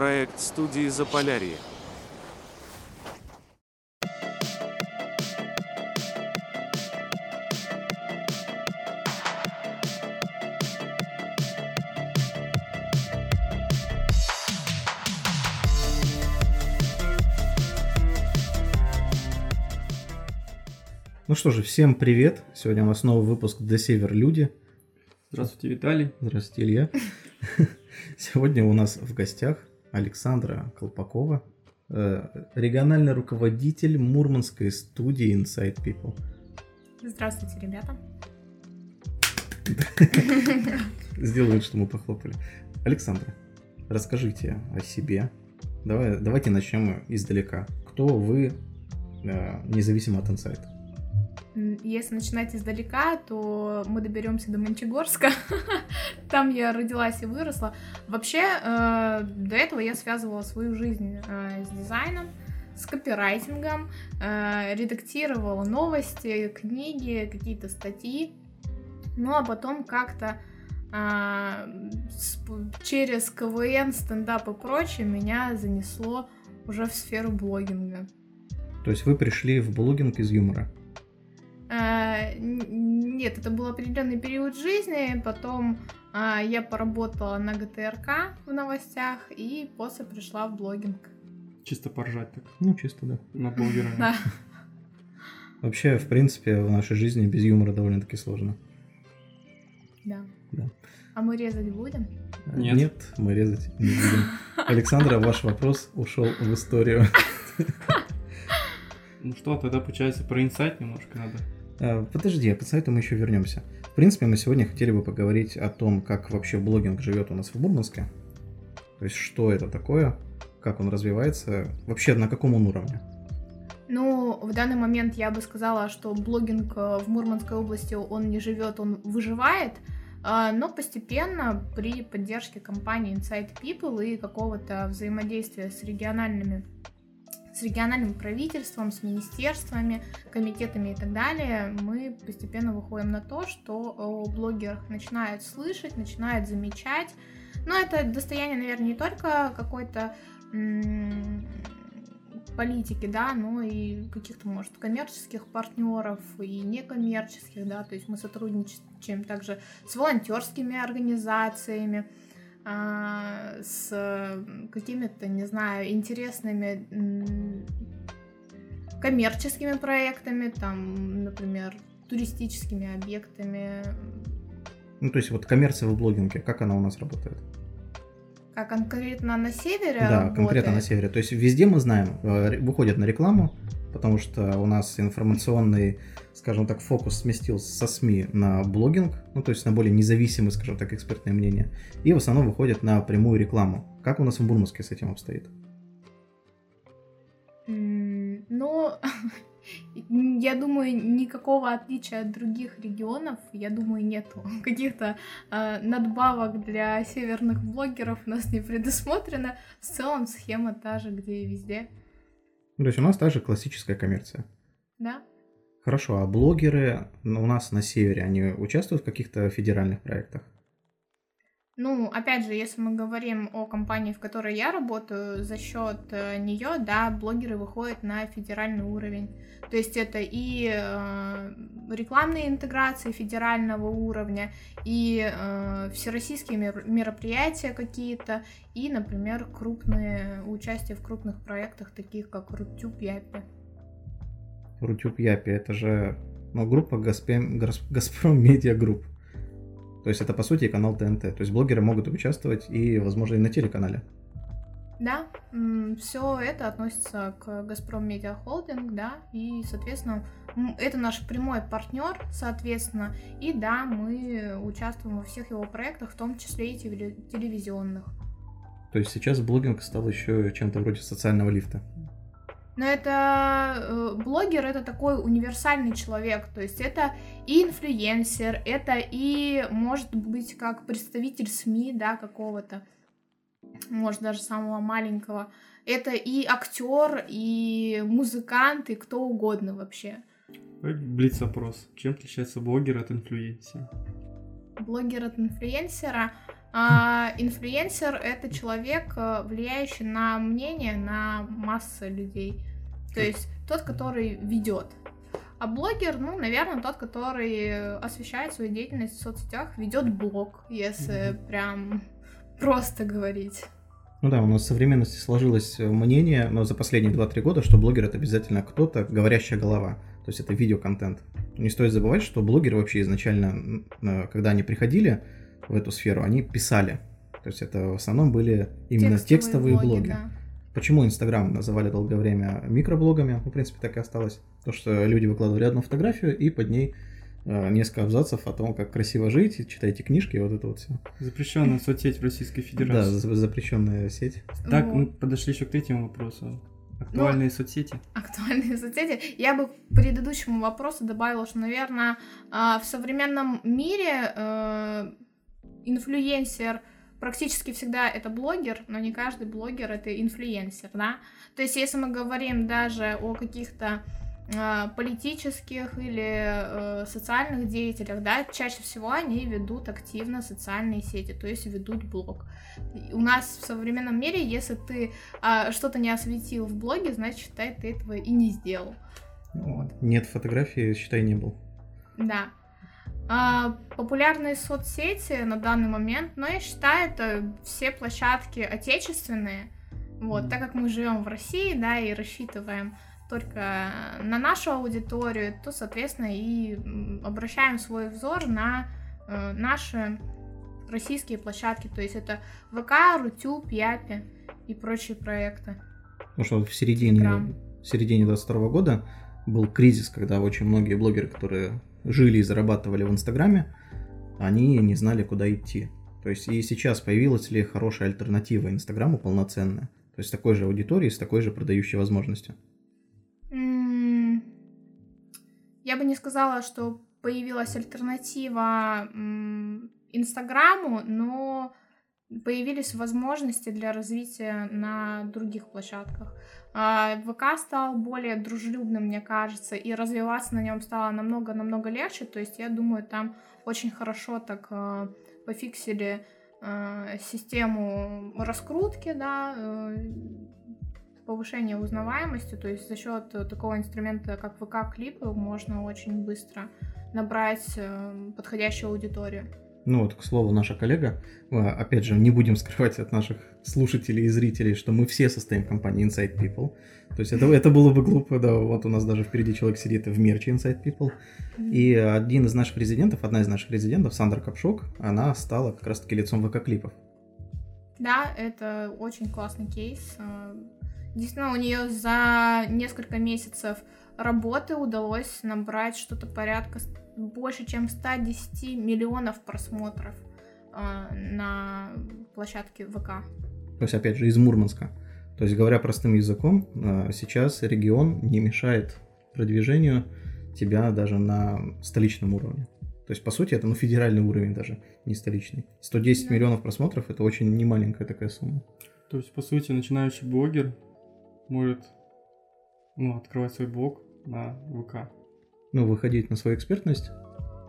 Проект студии «Заполярье». Ну что же, всем привет. Сегодня у нас новый выпуск «До Север Люди». Здравствуйте, Виталий. Здравствуйте, Илья. Сегодня у нас в гостях Александра Колпакова, э, региональный руководитель мурманской студии Inside People. Здравствуйте, ребята. Сделают, что мы похлопали. Александра, расскажите о себе. Давай, давайте начнем издалека. Кто вы, э, независимо от инсайта? Если начинать издалека, то мы доберемся до Мончегорска. Там я родилась и выросла. Вообще, э, до этого я связывала свою жизнь э, с дизайном, с копирайтингом, э, редактировала новости, книги, какие-то статьи. Ну а потом как-то через КВН, стендап и прочее меня занесло уже в сферу блогинга. То есть вы пришли в блогинг из юмора? Э, нет, это был определенный период жизни, потом а, я поработала на ГТРК в новостях и после пришла в блогинг. Чисто поржать так. Ну, чисто, да. На блогера. Да. Вообще, в принципе, в нашей жизни без юмора довольно-таки сложно. Да. Да. А мы резать будем? Нет. Нет, мы резать не будем. Александра, ваш вопрос ушел в историю. Ну что, тогда получается про инсайт немножко надо. Э, подожди, а к сайту мы еще вернемся. В принципе, мы сегодня хотели бы поговорить о том, как вообще блогинг живет у нас в Мурманске. То есть, что это такое, как он развивается, вообще на каком он уровне. Ну, в данный момент я бы сказала, что блогинг э, в Мурманской области, он не живет, он выживает, э, но постепенно при поддержке компании Inside People и какого-то взаимодействия с региональными с региональным правительством, с министерствами, комитетами и так далее, мы постепенно выходим на то, что о блогерах начинают слышать, начинают замечать. Но это достояние, наверное, не только какой-то политики, да, но и каких-то, может, коммерческих партнеров и некоммерческих, да, то есть мы сотрудничаем также с волонтерскими организациями, с какими-то, не знаю, интересными коммерческими проектами, там, например, туристическими объектами. Ну, то есть вот коммерция в блогинге, как она у нас работает? Как конкретно на севере Да, работает? конкретно на севере. То есть везде мы знаем, э, выходят на рекламу, потому что у нас информационный скажем так, фокус сместился со СМИ на блогинг, ну то есть на более независимые, скажем так, экспертное мнение, и в основном выходит на прямую рекламу. Как у нас в Бурмаске с этим обстоит? Ну, я думаю, никакого отличия от других регионов, я думаю, нету. Каких-то э, надбавок для северных блогеров у нас не предусмотрено. В целом схема та же, где и везде. Ну, то есть у нас также классическая коммерция. Да. Хорошо, а блогеры у нас на севере, они участвуют в каких-то федеральных проектах? Ну, опять же, если мы говорим о компании, в которой я работаю, за счет э, нее, да, блогеры выходят на федеральный уровень. То есть это и э, рекламные интеграции федерального уровня, и э, всероссийские мероприятия какие-то, и, например, крупные участие в крупных проектах, таких как Рутюб Япи. Рутюб Япи, это же ну, группа Газпром, Газпром Медиа Групп. То есть это по сути канал ТНТ. То есть блогеры могут участвовать и, возможно, и на телеканале. Да, все это относится к Газпром Медиа Холдинг, да, и, соответственно, это наш прямой партнер, соответственно, и да, мы участвуем во всех его проектах, в том числе и телевизионных. То есть сейчас блогинг стал еще чем-то вроде социального лифта. Но это э, блогер это такой универсальный человек, то есть это и инфлюенсер, это и может быть как представитель СМИ, да, какого-то, может даже самого маленького. Это и актер, и музыкант, и кто угодно вообще. Блиц опрос. Чем отличается блогер от инфлюенсера? Блогер от инфлюенсера. А, инфлюенсер это человек, э, влияющий на мнение, на массы людей. То есть тот, который ведет. А блогер, ну, наверное, тот, который освещает свою деятельность в соцсетях, ведет блог, если прям просто говорить. Ну да, у нас в современности сложилось мнение, но за последние 2-3 года, что блогер это обязательно кто-то, говорящая голова. То есть это видеоконтент. Не стоит забывать, что блогеры вообще изначально, э, когда они приходили в эту сферу, они писали. То есть это в основном были именно текстовые, блоги. да. Почему Инстаграм называли долгое время микроблогами? Ну, в принципе, так и осталось. То, что люди выкладывали одну фотографию и под ней э, несколько абзацев о том, как красиво жить, читайте книжки, вот это вот все. Запрещенная соцсеть в Российской Да, Федерации. за- запрещенная сеть. Так, Вот. мы подошли еще к третьему вопросу. Актуальные соцсети. актуальные соцсети. Я бы к предыдущему вопросу добавила, что, наверное, в современном мире э, инфлюенсер практически всегда это блогер, но не каждый блогер это инфлюенсер, да. То есть, если мы говорим даже о каких-то э, политических или э, социальных деятелях, да, чаще всего они ведут активно социальные сети, то есть ведут блог. У нас в современном мире, если ты а, что-то не осветил в блоге, значит, считай, ты этого и не сделал. Вот. Нет фотографии, считай, не был. Да. А, популярные соцсети на данный момент, но я считаю, это все площадки отечественные. Вот, так как мы живем в России, да, и рассчитываем только на нашу аудиторию, то, соответственно, и обращаем свой взор на э, наши российские площадки. То есть это ВК, Рутюб, Япи и прочие проекты. Потому что вот в середине, в середине 22 года был кризис, когда очень многие блогеры, которые жили и зарабатывали в Инстаграме, они не знали, куда идти. То есть и сейчас появилась ли хорошая альтернатива Инстаграму полноценная? То есть с такой же аудиторией, с такой же продающей возможностью. Я бы не сказала, что появилась альтернатива Инстаграму, но появились возможности для развития на других площадках. А, ВК стал более дружелюбным, мне кажется, и развиваться на нем стало намного-намного легче. То есть я думаю, там очень хорошо так а, пофиксили а, систему раскрутки, да, э, повышения узнаваемости, то есть за счет э, такого инструмента, как ВК-клипы, можно очень быстро набрать э, подходящую аудиторию. Ну вот, к слову, наша коллега, э, опять же, не будем скрывать от наших слушателей и зрителей, что мы все состоим в компании Inside People. То есть это, это было бы глупо, да, вот у нас даже впереди человек сидит в мерче Inside People. И один из наших резидентов, одна из наших резидентов, Сандра Капшок, она стала как раз-таки лицом ВК-клипов. Да, это очень классный кейс. Э, Действительно, у нее за несколько месяцев работы удалось набрать что-то порядка больше, чем 110 миллионов просмотров э, на площадке ВК. То есть, опять же, из Мурманска. То есть, говоря простым языком, э, сейчас регион не мешает продвижению тебя даже на столичном уровне. То есть, по сути, это ну, федеральный уровень даже, не столичный. 110 Да. миллионов просмотров – это очень немаленькая такая сумма. То есть, по сути, начинающий блогер может ну, открывать свой блог на ВК. Ну, выходить на свою экспертность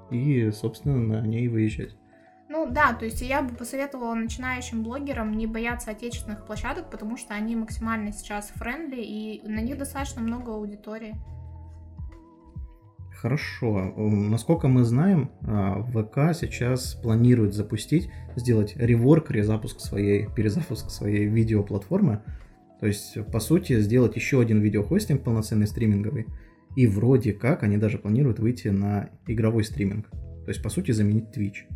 и, собственно, на ней выезжать. Ну да, то есть я бы посоветовала начинающим блогерам не бояться отечественных площадок, потому что они максимально сейчас френдли, и на них достаточно много аудитории. Хорошо. Насколько мы знаем, а, ВК сейчас планирует запустить, сделать реворк, резапуск своей, перезапуск своей видеоплатформы. То есть, по сути, сделать еще один видеохостинг полноценный стриминговый. И вроде как они даже планируют выйти на игровой стриминг. То есть, по сути, заменить Twitch.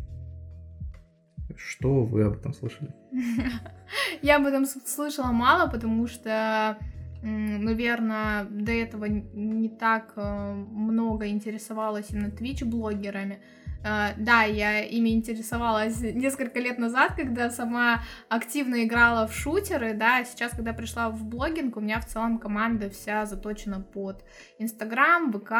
Что вы об этом слышали? Я об этом слышала мало, потому что, наверное, до этого не так э, много интересовалась именно Twitch-блогерами. Э, Да, я ими интересовалась несколько лет назад, когда сама активно играла в шутеры, да, а сейчас, когда пришла в блогинг, у меня в целом команда вся заточена под Инстаграм, ВК,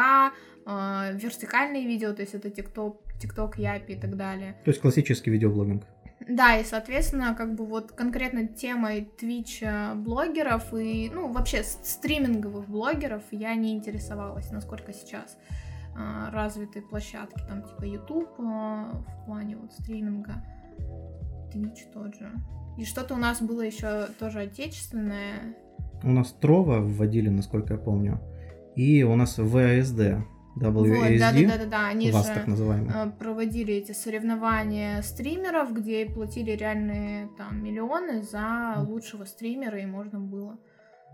э, вертикальные видео, то есть это ТикТок, ТикТок, Япи и так далее. То есть, классический видеоблогинг. Да, и, соответственно, как бы вот конкретно темой Twitch э, блогеров и, ну, вообще стриминговых блогеров я не интересовалась, насколько сейчас развиты площадки, там, типа YouTube э, в плане вот стриминга, Twitch тот же. И что-то у нас было еще тоже отечественное. У нас Трова вводили, насколько я помню. И у нас VASD. WASD. Вот, да, да, да, да. Они вас же так э, проводили эти соревнования стримеров, где платили реальные там миллионы за лучшего стримера, и можно было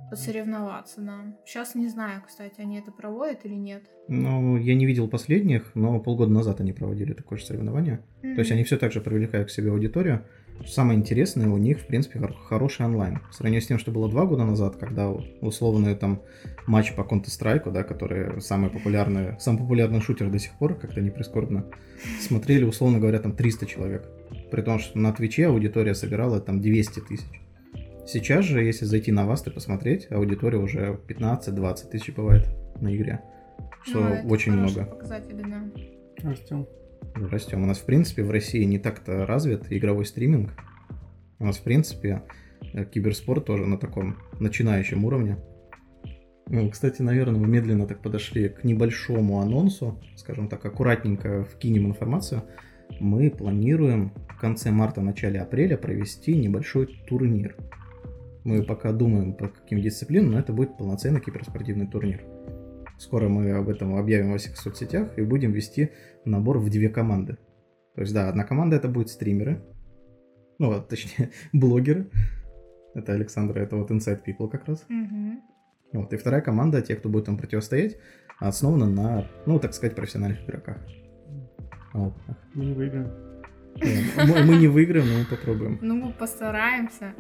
посоревноваться, да. Сейчас не знаю, кстати, они это проводят или нет. Ну, я не видел последних, но полгода назад они проводили такое же соревнование. То есть они все так же привлекают к себе аудиторию. Самое интересное, у них, в принципе, хор- хороший онлайн. В сравнении с тем, что было два года назад, когда условный там матч по Counter-Strike, да, который самый популярный, самый популярный шутер до сих пор, как-то не прискорбно, смотрели, условно говоря, там 300 человек. При том, что на Твиче аудитория собирала там 200 тысяч. Сейчас же, если зайти на вас и посмотреть, аудитория уже 15-20 тысяч бывает на игре. Что Ну, это очень много. показатели, да. Растем. Растем. У нас, в принципе, в России не так-то развит игровой стриминг. У нас, в принципе, э, киберспорт тоже на таком начинающем уровне. Ну, кстати, наверное, мы медленно так подошли к небольшому анонсу, скажем так, аккуратненько вкинем информацию. Мы планируем в конце марта, начале апреля провести небольшой турнир. Мы пока думаем, по каким дисциплинам, но это будет полноценный киберспортивный турнир. Скоро мы об этом объявим во всех соцсетях и будем вести набор в две команды. То есть, да, одна команда это будет стримеры, ну, вот, точнее, блогеры. Это Александра, это вот Inside People как раз. Мгм. Вот, и вторая команда, те, кто будет там противостоять, основана на, ну, так сказать, профессиональных игроках. Вот. Мы не выиграем. Мы, мы не выиграем, но мы попробуем. Ну, мы постараемся.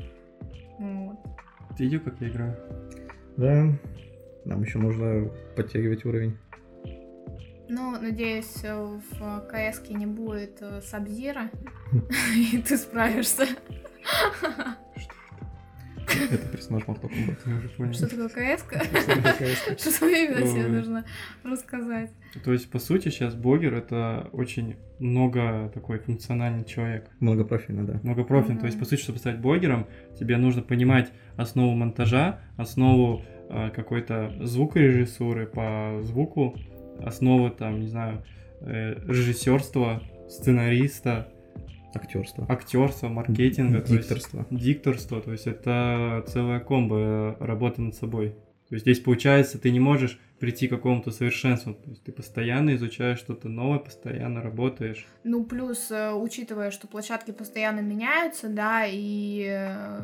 Вот. Ты видел, как я играю? Да, нам еще нужно подтягивать уровень. Ну, надеюсь, в КС не будет э, Сабзира, и ты справишься. Это персонаж Mortal Kombat. Что такое КС? Что именно тебе Ой. нужно рассказать? То есть, по сути, сейчас блогер это очень много такой функциональный человек. Многопрофильно, да. Многопрофильный. Мгм. То есть, по сути, чтобы стать блогером, тебе нужно понимать основу монтажа, основу э, какой-то звукорежиссуры по звуку, основы там, не знаю, э, режиссерства, сценариста, Актерство. актерства, маркетинга, то есть Дикторство. дикторство, то есть это целая комбо работы над собой. То есть здесь получается, ты не можешь прийти к какому-то совершенству, то есть ты постоянно изучаешь что-то новое, постоянно работаешь. Ну, плюс, э, учитывая, что площадки постоянно меняются, да, и э,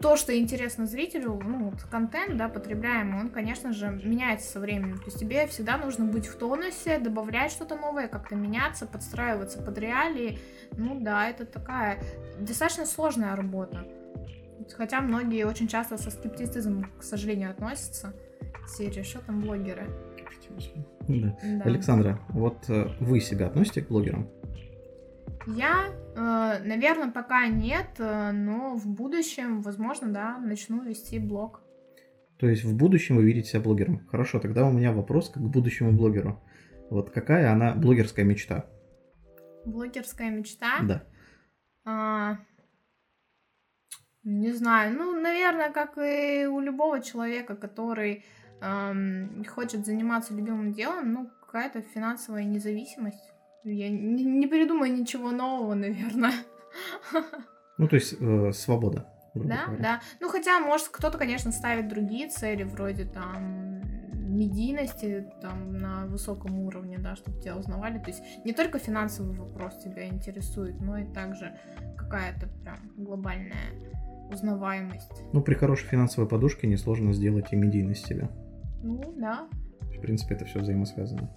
то, что интересно зрителю, ну, вот контент, да, потребляемый, он, конечно же, меняется со временем. То есть тебе всегда нужно быть в тонусе, добавлять что-то новое, как-то меняться, подстраиваться под реалии. Ну да, это такая достаточно сложная работа. Хотя многие очень часто со скептицизмом, к сожалению, относятся. Серии, что там блогеры? Да. Да. Александра, вот э, вы себя относите к блогерам? Я, э, наверное, пока нет, э, но в будущем, возможно, да, начну вести блог. То есть в будущем вы видите себя блогером. Хорошо, тогда у меня вопрос как к будущему блогеру. Вот какая она блогерская мечта? Блогерская мечта. Да. А, не знаю, ну, наверное, как и у любого человека, который эм, хочет заниматься любимым делом, ну, какая-то финансовая независимость. Я не, не придумаю ничего нового, наверное. Ну, то есть э, свобода. Да, говоря. да. Ну, хотя, может, кто-то, конечно, ставит другие цели, вроде там медийности там на высоком уровне, да, чтобы тебя узнавали. То есть не только финансовый вопрос тебя интересует, но и также какая-то прям глобальная узнаваемость. Ну, при хорошей финансовой подушке несложно сделать и медийность себя. Ну, да. В принципе, это все взаимосвязано.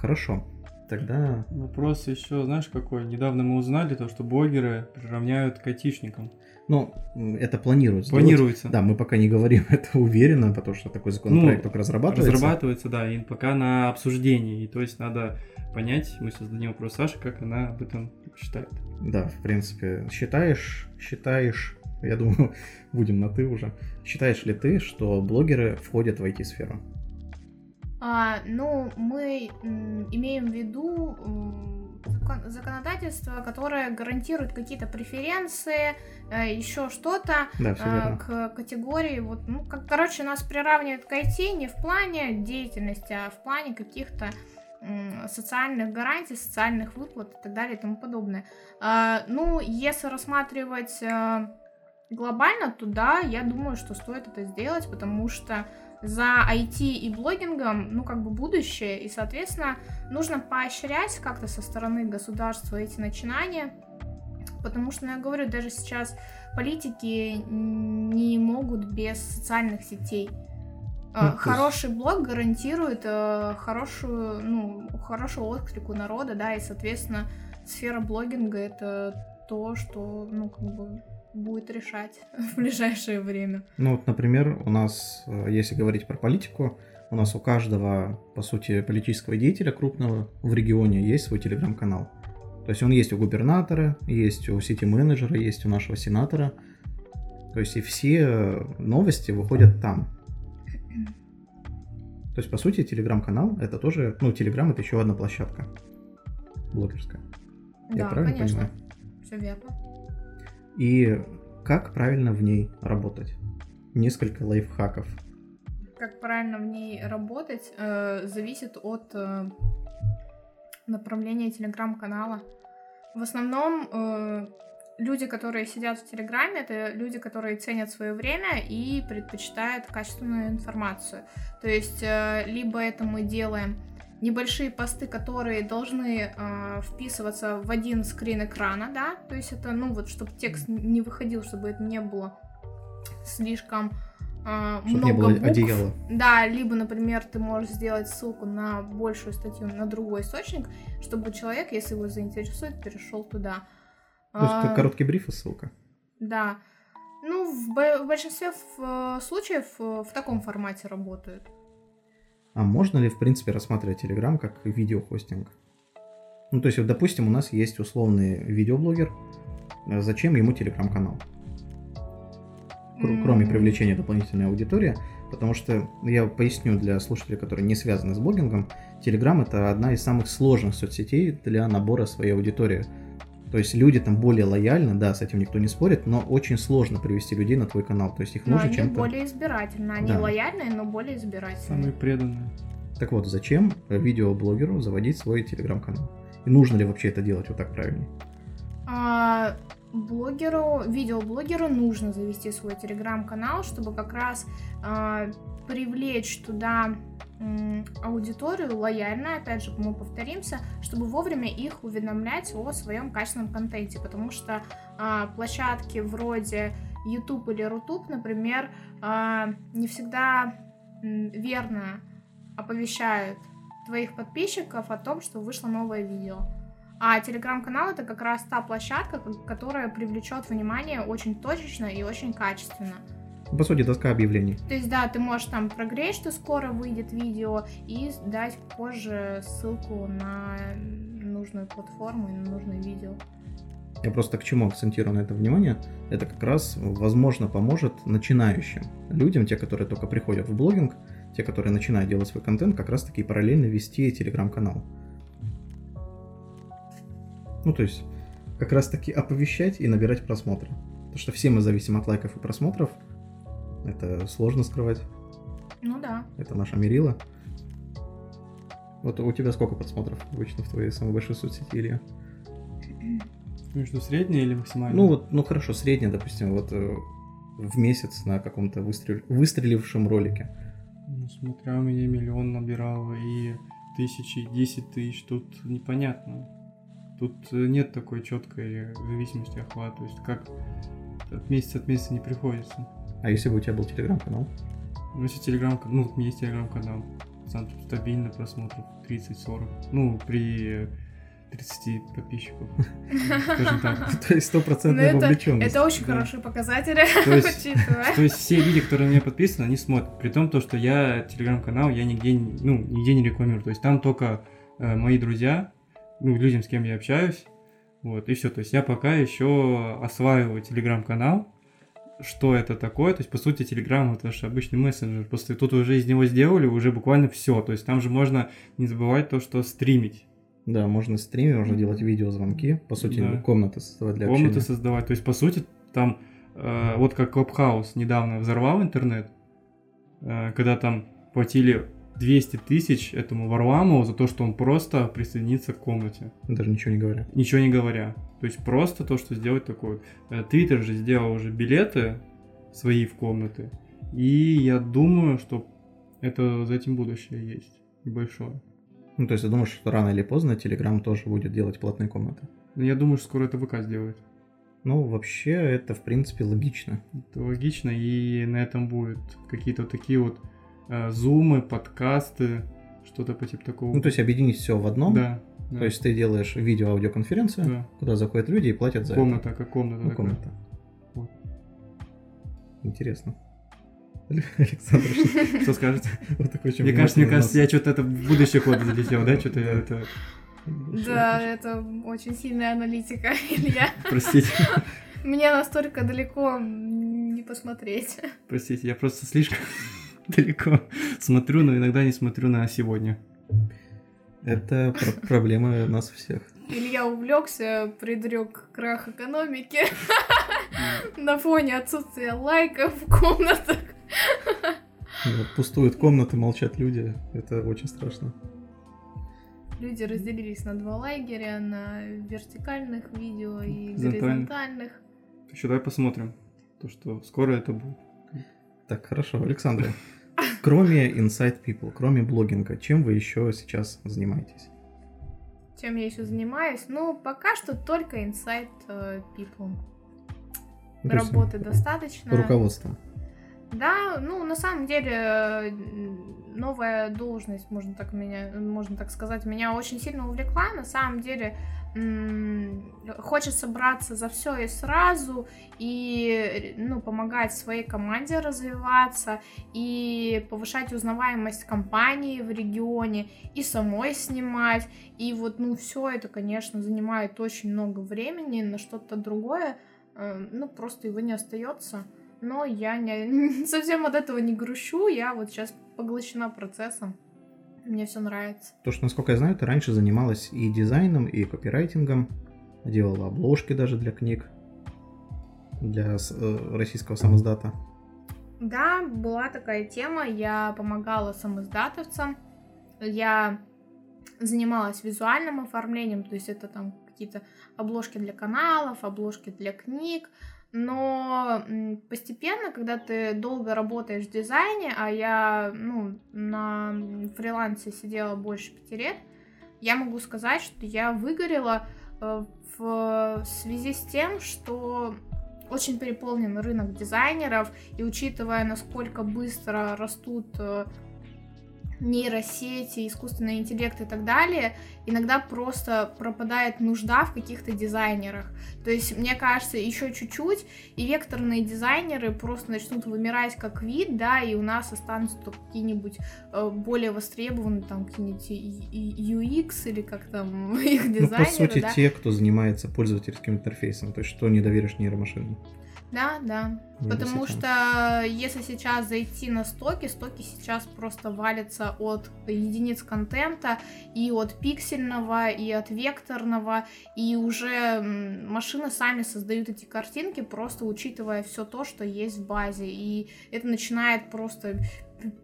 Хорошо. Тогда Вопрос еще, знаешь, какой? Недавно мы узнали то, что блогеры приравняют к айтишникам. Ну, это планируется. Планируется. Да, мы пока не говорим это уверенно, потому что такой законопроект только разрабатывается. Разрабатывается, да, и пока на обсуждении. И то есть надо понять, мы сейчас зададим вопрос Саше, как она об этом считает. Да, в принципе, считаешь, считаешь, я думаю, будем на ты уже. Считаешь ли ты, что блогеры входят в IT-сферу? А, ну, мы м, имеем в виду м, закон- законодательство, которое гарантирует какие-то преференции, еще что-то. Да, а, к категории, вот, ну, как, короче, нас приравнивают к IT не в плане деятельности, а в плане каких-то социальных гарантий, социальных выплат и так далее и тому подобное. А, ну, если рассматривать э, глобально, то да, я думаю, что стоит это сделать, потому что за IT и блогингом, ну, как бы будущее, и, соответственно, нужно поощрять как-то со стороны государства эти начинания, потому что, ну, я говорю, даже сейчас политики не могут без социальных сетей. Ну, Хороший блог гарантирует э, хорошую, ну, хороший отклик у народа, да, и, соответственно, сфера блогинга это то, что, ну, как бы будет решать в ближайшее время. Ну вот, например, у нас, э, если говорить про политику, у нас у каждого, по сути, политического деятеля крупного в регионе есть свой телеграм-канал. То есть он есть у губернатора, есть у сити-менеджера, есть у нашего сенатора. То есть и все новости выходят там. То есть, по сути, телеграм-канал это тоже, ну, телеграм это еще одна площадка блогерская. Да, Я правильно конечно. понимаю? Все верно и как правильно в ней работать. Несколько лайфхаков. Как правильно в ней работать, э, зависит от э, направления телеграм-канала. В основном э, люди, которые сидят в Телеграме, это люди, которые ценят свое время и предпочитают качественную информацию. То есть, э, либо это мы делаем небольшие посты, которые должны э, вписываться в один скрин экрана, да, то есть это, ну вот, чтобы текст не выходил, чтобы это не было слишком э, много не было букв. одеяла. Да, либо, например, ты можешь сделать ссылку на большую статью, на другой источник, чтобы человек, если его заинтересует, перешел туда. То есть как короткий бриф и ссылка. Да. Ну, в, в большинстве в, случаев э, в таком формате работают. А можно ли, в принципе, рассматривать Telegram как видеохостинг? Ну, то есть, вот, допустим, у нас есть условный видеоблогер. Зачем ему телеграм-канал? Кроме привлечения дополнительной аудитории, потому что я поясню для слушателей, которые не связаны с блогингом, Telegram это одна из самых сложных соцсетей для набора своей аудитории. То есть люди там более лояльны, да, с этим никто не спорит, но очень сложно привести людей на твой канал. То есть их но нужно они чем-то... более избирательны. Они да. лояльные, но более избирательные. Самые преданные. Так вот, зачем видеоблогеру заводить свой телеграм-канал? И нужно ли вообще это делать вот так правильнее? А, блогеру, видеоблогеру нужно завести свой телеграм-канал, чтобы как раз а, привлечь туда аудиторию лояльно, опять же, мы повторимся, чтобы вовремя их уведомлять о своем качественном контенте, потому что а, площадки вроде YouTube или Рутуб, например, а, не всегда верно оповещают твоих подписчиков о том, что вышло новое видео. А телеграм-канал это как раз та площадка, которая привлечет внимание очень точечно и очень качественно. По сути, доска объявлений. То есть, да, ты можешь там прогреть, что скоро выйдет видео, и дать позже ссылку на нужную платформу и на нужное видео. Я просто к чему акцентирую на это внимание, это как раз, возможно, поможет начинающим людям, те, которые только приходят в блогинг, те, которые начинают делать свой контент, как раз таки параллельно вести телеграм-канал. Ну, то есть, как раз таки оповещать и набирать просмотры. Потому что все мы зависим от лайков и просмотров, это сложно скрывать. Ну да. Это наша мерила. Вот у тебя сколько просмотров обычно в твоей самой большой соцсети, Илья? Между средней или максимальной? Ну вот, ну хорошо, средняя, допустим, вот э, в месяц на каком-то выстрел... выстрелившем ролике. Ну, смотря у меня миллион набирал и тысячи, десять тысяч, тут непонятно. Тут э, нет такой четкой зависимости охвата, то есть как от месяца от месяца не приходится. А если бы у тебя был телеграм-канал? Ну, если телеграм, ну, у меня есть телеграм-канал. Сам стабильно просмотров 30-40. Ну, при 30 подписчиков. Скажем так. То есть стопроцентная ну, вовлеченность. Это очень хорошие показатели, учитывая. То есть все люди, которые на меня подписаны, они смотрят. При том, то, что я телеграм-канал, я нигде, ну, нигде не рекламирую. То есть там только э, мои друзья, ну, людям, с кем я общаюсь. Вот, и все. То есть я пока еще осваиваю телеграм-канал, что это такое. То есть, по сути, Telegram это же обычный мессенджер. После тут уже из него сделали уже буквально все. То есть там же можно не забывать то, что стримить. Да, можно стримить, можно делать видеозвонки. По сути, да. комнаты создавать для комнаты общения. создавать. То есть, по сути, там э, вот как Clubhouse недавно взорвал интернет, э, когда там платили 200 тысяч этому Варламову за то, что он просто присоединится к комнате. Даже ничего не говоря. Ничего не говоря. То есть просто то, что сделать такое. Э, Твиттер же сделал уже билеты свои в комнаты. И я думаю, что это за этим будущее есть. Небольшое. Ну, то есть ты думаешь, что рано или поздно Telegram тоже будет делать платные комнаты? Но я думаю, что скоро это ВК сделает. Ну, вообще, это, в принципе, логично. Это логично, и на этом будут какие-то такие вот зумы, подкасты, что-то по типу такого. Ну, то есть объединить все в одном. да, да. То есть ты делаешь видео-аудиоконференцию, да. куда заходят люди и платят за комната, как комната. это. Ну, такая. комната. Вот. Интересно. Александр, что- Что скажете? вот такой Мне кажется, мне кажется, я что-то это в будущий ход залетел, да? Что-то я это... Да, это очень сильная аналитика, Илья. Простите, Мне настолько далеко не посмотреть. простите, я просто слишком далеко смотрю, но иногда не смотрю на сегодня. Это про- проблема нас всех. Илья увлекся, предрек крах экономики на фоне отсутствия лайков в комнатах. Вот Пустуют комнаты, молчат люди. Это очень страшно. Люди разделились на два лагеря, на вертикальных видео и Горизонтальных. горизонтальных. Еще давай посмотрим, то что скоро это будет. Так, хорошо, Александра. Кроме Inside People, кроме блогинга, чем вы еще сейчас занимаетесь? Чем я еще занимаюсь? Ну, пока что только Inside э, People. Ну, то Работы достаточно. Руководством. Да, ну, на самом деле, новая должность, можно так, меня, можно так сказать, меня очень сильно увлекла. На самом деле, хочется браться за все и сразу, и, ну, помогать своей команде развиваться, и повышать узнаваемость компании в регионе, и самой снимать. И вот, ну, все это, конечно, занимает очень много времени на что-то другое, э, ну, просто его не остается. Но я не, совсем от этого не грущу, я вот сейчас поглощена процессом. Мне все нравится. То, что, насколько я знаю, ты раньше занималась и дизайном, и копирайтингом, делала обложки даже для книг, для э, российского самоздата. Да, была такая тема, я помогала самоиздатовцам, я занималась визуальным оформлением, то есть это там какие-то обложки для каналов, обложки для книг, но постепенно, когда ты долго работаешь в дизайне, а я ну, на фрилансе сидела больше пяти лет, я могу сказать, что я выгорела э, в связи с тем, что очень переполнен рынок дизайнеров, и учитывая, насколько быстро растут э, нейросети, искусственный интеллект и так далее, иногда просто пропадает нужда в каких-то дизайнерах. То есть, мне кажется, еще чуть-чуть, и векторные дизайнеры просто начнут вымирать как вид, да, и у нас останутся только какие-нибудь э, более востребованные, там, какие-нибудь UX или как там их Ну, дизайнеры, по сути, да. те, кто занимается пользовательским интерфейсом, то есть что не доверишь нейромашинам. Да, да. Потому нейросетям. что если сейчас зайти на стоки, стоки сейчас просто валятся от единиц контента и от пиксельного, и от векторного, и уже машины сами создают эти картинки, просто учитывая все то, что есть в базе. И это начинает просто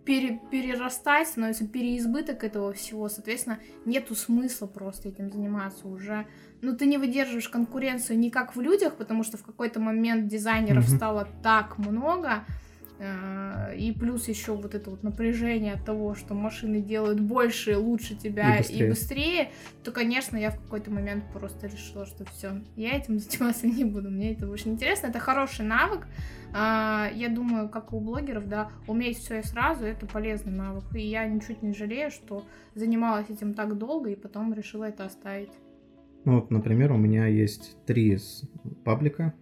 пере- перерастать, становится переизбыток этого всего. Соответственно, нету смысла просто этим заниматься уже. Ну, ты не выдерживаешь конкуренцию не как в людях, потому что в какой-то момент дизайнеров Мгм. стало так много, и плюс еще вот это вот напряжение от того, что машины делают больше, лучше тебя И и быстрее. быстрее, то, конечно, я в какой-то момент просто решила, что все, я этим заниматься не буду, мне это очень интересно, это хороший навык, А, я думаю, как и у блогеров, да, уметь все и сразу, это полезный навык, и я ничуть не жалею, что занималась этим так долго, и потом решила это оставить. Ну вот, например, у меня есть три паблика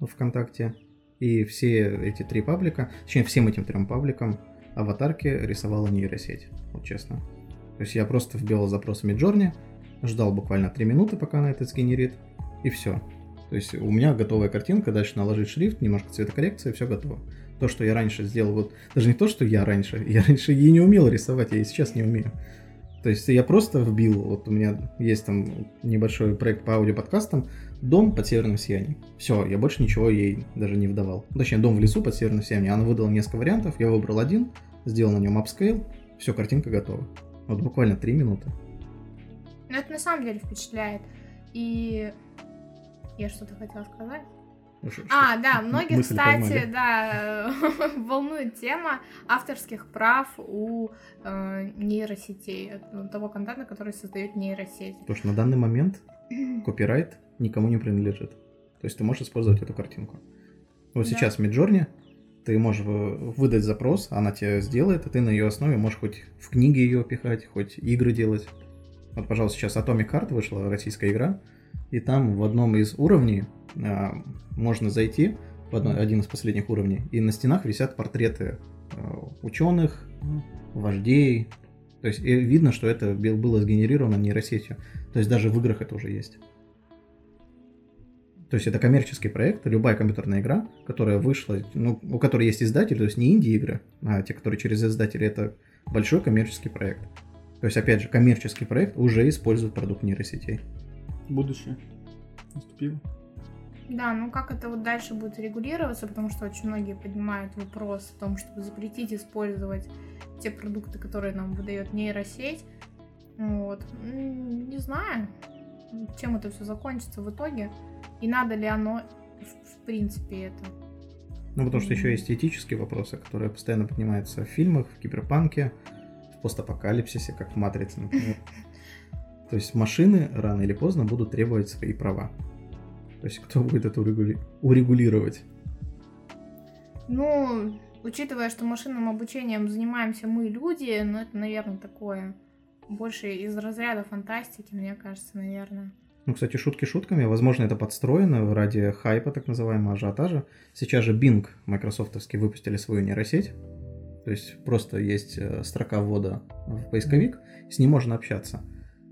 ВКонтакте, и все эти три паблика, точнее, всем этим трем пабликам аватарки рисовала нейросеть, вот честно. То есть я просто вбил запрос в Midjourney, ждал буквально три минуты, пока она это сгенерит, и все. То есть у меня готовая картинка, дальше наложить шрифт, немножко цветокоррекции, все готово. То, что я раньше сделал, вот даже не то, что я раньше, я раньше и не умел рисовать, я и сейчас не умею. То есть я просто вбил, вот у меня есть там небольшой проект по аудиоподкастам, дом под северным сиянием. Все, я больше ничего ей даже не задавал. Точнее, дом в лесу под северным сиянием. Она выдала несколько вариантов, я выбрал один, сделал на нем upscale, Все, картинка готова. Вот буквально три минуты. Но это на самом деле впечатляет. И я что-то хотела сказать. Ну, ш- А, да, многих, мысль кстати, поймали. да, волнует тема авторских прав у э, нейросетей, ну, того контента, который создает нейросеть. Потому что на данный момент копирайт никому не принадлежит. То есть ты можешь использовать эту картинку. Вот Да. сейчас в Midjourney ты можешь э, выдать запрос, она тебе сделает, и ты на ее основе можешь хоть в книги ее пихать, хоть игры делать. Вот, пожалуйста, сейчас Atomic Heart вышла, российская игра, и там в одном из уровней а, можно зайти, в одно- один из последних уровней, и на стенах висят портреты ученых, вождей. То есть и видно, что это было сгенерировано нейросетью. То есть даже в играх это уже есть. То есть это коммерческий проект, любая компьютерная игра, которая вышла, ну, у которой есть издатель, то есть не инди-игры, а те, которые через издатели, это большой коммерческий проект. То есть, опять же, коммерческий проект уже использует продукт нейросетей. Будущее наступило. Да, ну как это вот дальше будет регулироваться, потому что очень многие поднимают вопрос о том, чтобы запретить использовать те продукты, которые нам выдает нейросеть. Вот. Не знаю, чем это все закончится в итоге, и надо ли оно в, в принципе это. Ну, потому что еще есть этические вопросы, которые постоянно поднимаются в фильмах, в киберпанке, в постапокалипсисе, как в «Матрице», например. То есть машины рано или поздно будут требовать свои права. То есть кто будет это урегули- урегулировать? Ну, учитывая, что машинным обучением занимаемся мы, люди, ну это, наверное, такое больше из разряда фантастики, мне кажется, наверное. Ну, кстати, шутки шутками. Возможно, это подстроено ради хайпа, так называемого ажиотажа. Сейчас же Bing, майкрософтовский, выпустили свою нейросеть. То есть просто есть э, строка ввода в поисковик, с ним можно общаться.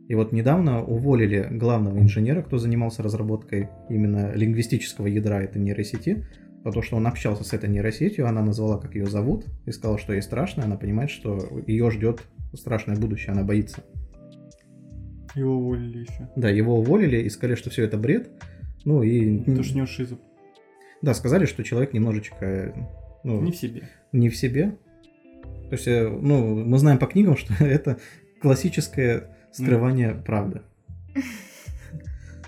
И вот недавно уволили главного инженера, кто занимался разработкой именно лингвистического ядра этой нейросети, потому что он общался с этой нейросетью, она назвала, как ее зовут, и сказала, что ей страшно, она понимает, что ее ждет страшное будущее, она боится. Его уволили еще. Да, его уволили и сказали, что все это бред. Ну и... Что у него шизу. Да, сказали, что человек немножечко ну, Не в себе. не в себе. То есть, э, ну, мы знаем по книгам, что это классическое скрывание правды.